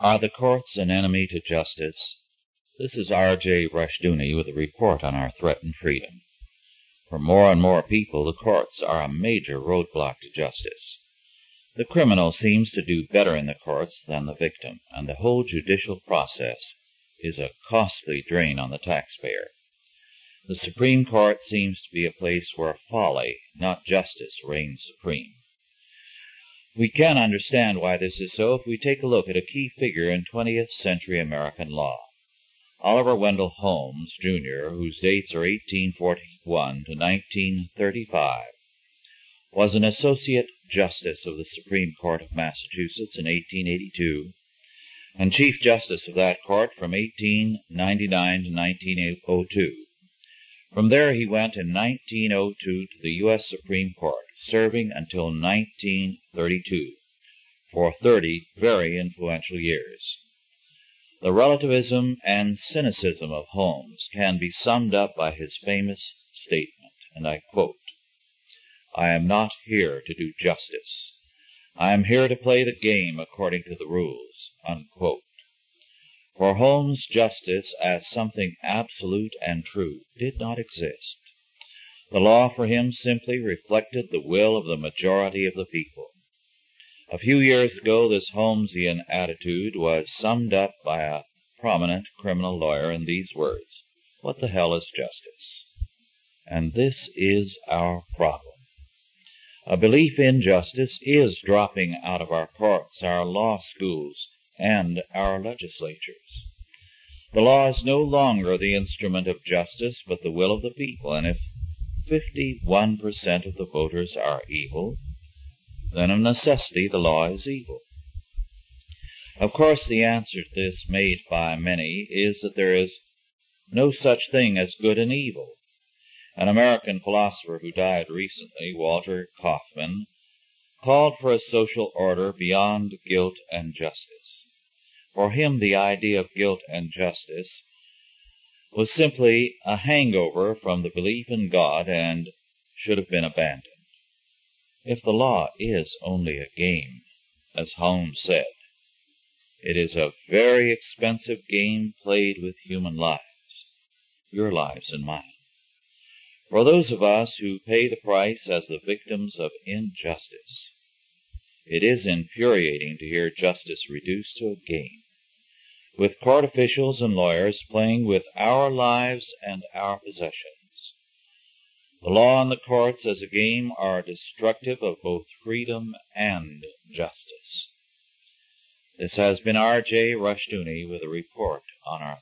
Are the courts an enemy to justice? This is R.J. Rushdoony with a report on our threatened freedom. For more and more people, the courts are a major roadblock to justice. The criminal seems to do better in the courts than the victim, and the whole judicial process is a costly drain on the taxpayer. The Supreme Court seems to be a place where folly, not justice, reigns supreme. We can understand why this is so if we take a look at a key figure in 20th century American law. Oliver Wendell Holmes, Jr., whose dates are 1841 to 1935, was an Associate Justice of the Supreme Court of Massachusetts in 1882 and Chief Justice of that court from 1899 to 1902. From there he went in 1902 to the U.S. Supreme Court, serving until 1932 for 30 very influential years. The relativism and cynicism of Holmes can be summed up by his famous statement, and I quote, I am not here to do justice. I am here to play the game according to the rules. Unquote. For Holmes justice as something absolute and true did not exist. The law for him simply reflected the will of the majority of the people. A few years ago this Holmesian attitude was summed up by a prominent criminal lawyer in these words, What the hell is justice? And this is our problem. A belief in justice is dropping out of our courts, our law schools, and our legislatures. The law is no longer the instrument of justice, but the will of the people, and if 51% of the voters are evil, then of necessity the law is evil. Of course, the answer to this made by many is that there is no such thing as good and evil. An American philosopher who died recently, Walter Kaufmann, called for a social order beyond guilt and justice. For him, the idea of guilt and justice was simply a hangover from the belief in God and should have been abandoned. If the law is only a game, as Holmes said, it is a very expensive game played with human lives, your lives and mine. For those of us who pay the price as the victims of injustice, it is infuriating to hear justice reduced to a game with court officials and lawyers playing with our lives and our possessions. The law and the courts as a game are destructive of both freedom and justice. This has been R.J. Rushdoony with a report on our.